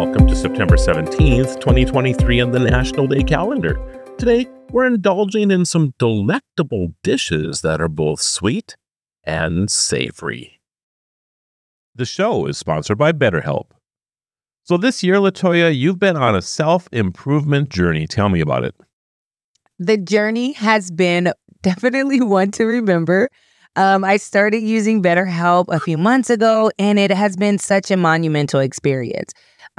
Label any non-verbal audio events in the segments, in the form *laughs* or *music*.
Welcome to September 17th, 2023 on the National Day calendar. Today, we're indulging in some delectable dishes that are both sweet and savory. The show is sponsored by BetterHelp. So this year, Latoya, you've been on a self-improvement journey. Tell me about it. The journey has been *laughs* definitely one to remember. Um, I started using BetterHelp a few months ago, and it has been such a monumental experience.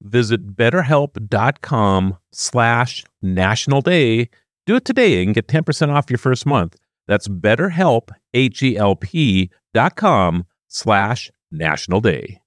visit betterhelp.com slash national day. Do it today and get 10% off your first month. That's betterhelp, H-E-L-P dot com slash national day.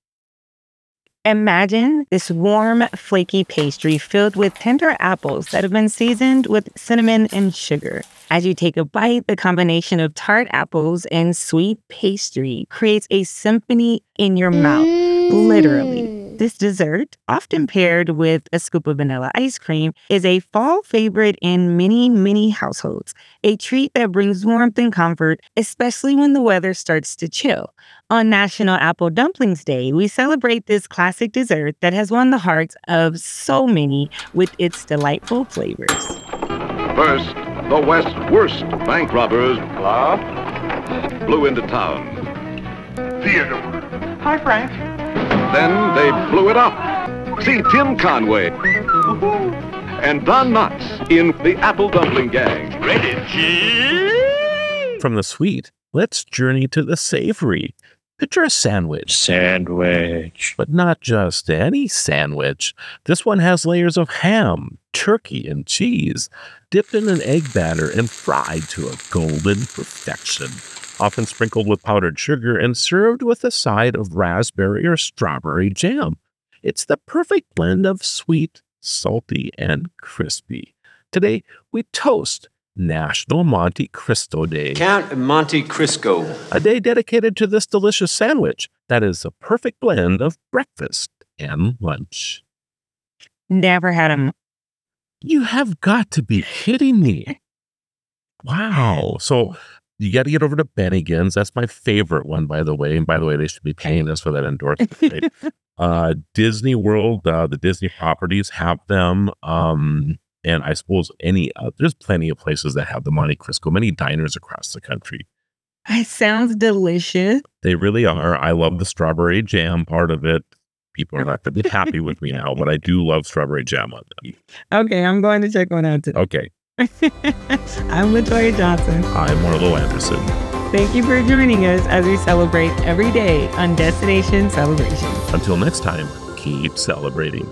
Imagine this warm, flaky pastry filled with tender apples that have been seasoned with cinnamon and sugar. As you take a bite, the combination of tart apples and sweet pastry creates a symphony in your mouth, literally. This dessert, often paired with a scoop of vanilla ice cream, is a fall favorite in many, many households. A treat that brings warmth and comfort, especially when the weather starts to chill. On National Apple Dumplings Day, we celebrate this classic dessert that has won the hearts of so many with its delightful flavors. First, the West's worst bank robbers Hello? blew into town. Theodore. Hi, Frank. Then they blew it up. See Tim Conway and Don Knotts in the Apple Dumpling Gang. Ready, cheese? From the sweet, let's journey to the savory. Picture a sandwich. Sandwich. But not just any sandwich. This one has layers of ham, turkey, and cheese, dipped in an egg batter and fried to a golden perfection often sprinkled with powdered sugar and served with a side of raspberry or strawberry jam. It's the perfect blend of sweet, salty, and crispy. Today, we toast National Monte Cristo Day. Count Monte Cristo. A day dedicated to this delicious sandwich that is a perfect blend of breakfast and lunch. Never had them. You have got to be kidding me. Wow. So you got to get over to Bennigan's. That's my favorite one, by the way. And by the way, they should be paying us for that endorsement. Right? *laughs* uh, Disney World, uh, the Disney properties have them. Um, and I suppose any, uh, there's plenty of places that have the Monte Cristo, many diners across the country. It sounds delicious. They really are. I love the strawberry jam part of it. People are not going to be happy with me now, but I do love strawberry jam on them. Okay, I'm going to check one out today. Okay. *laughs* I'm Latoya Johnson. I'm Marlo Anderson. Thank you for joining us as we celebrate every day on Destination Celebration. Until next time, keep celebrating.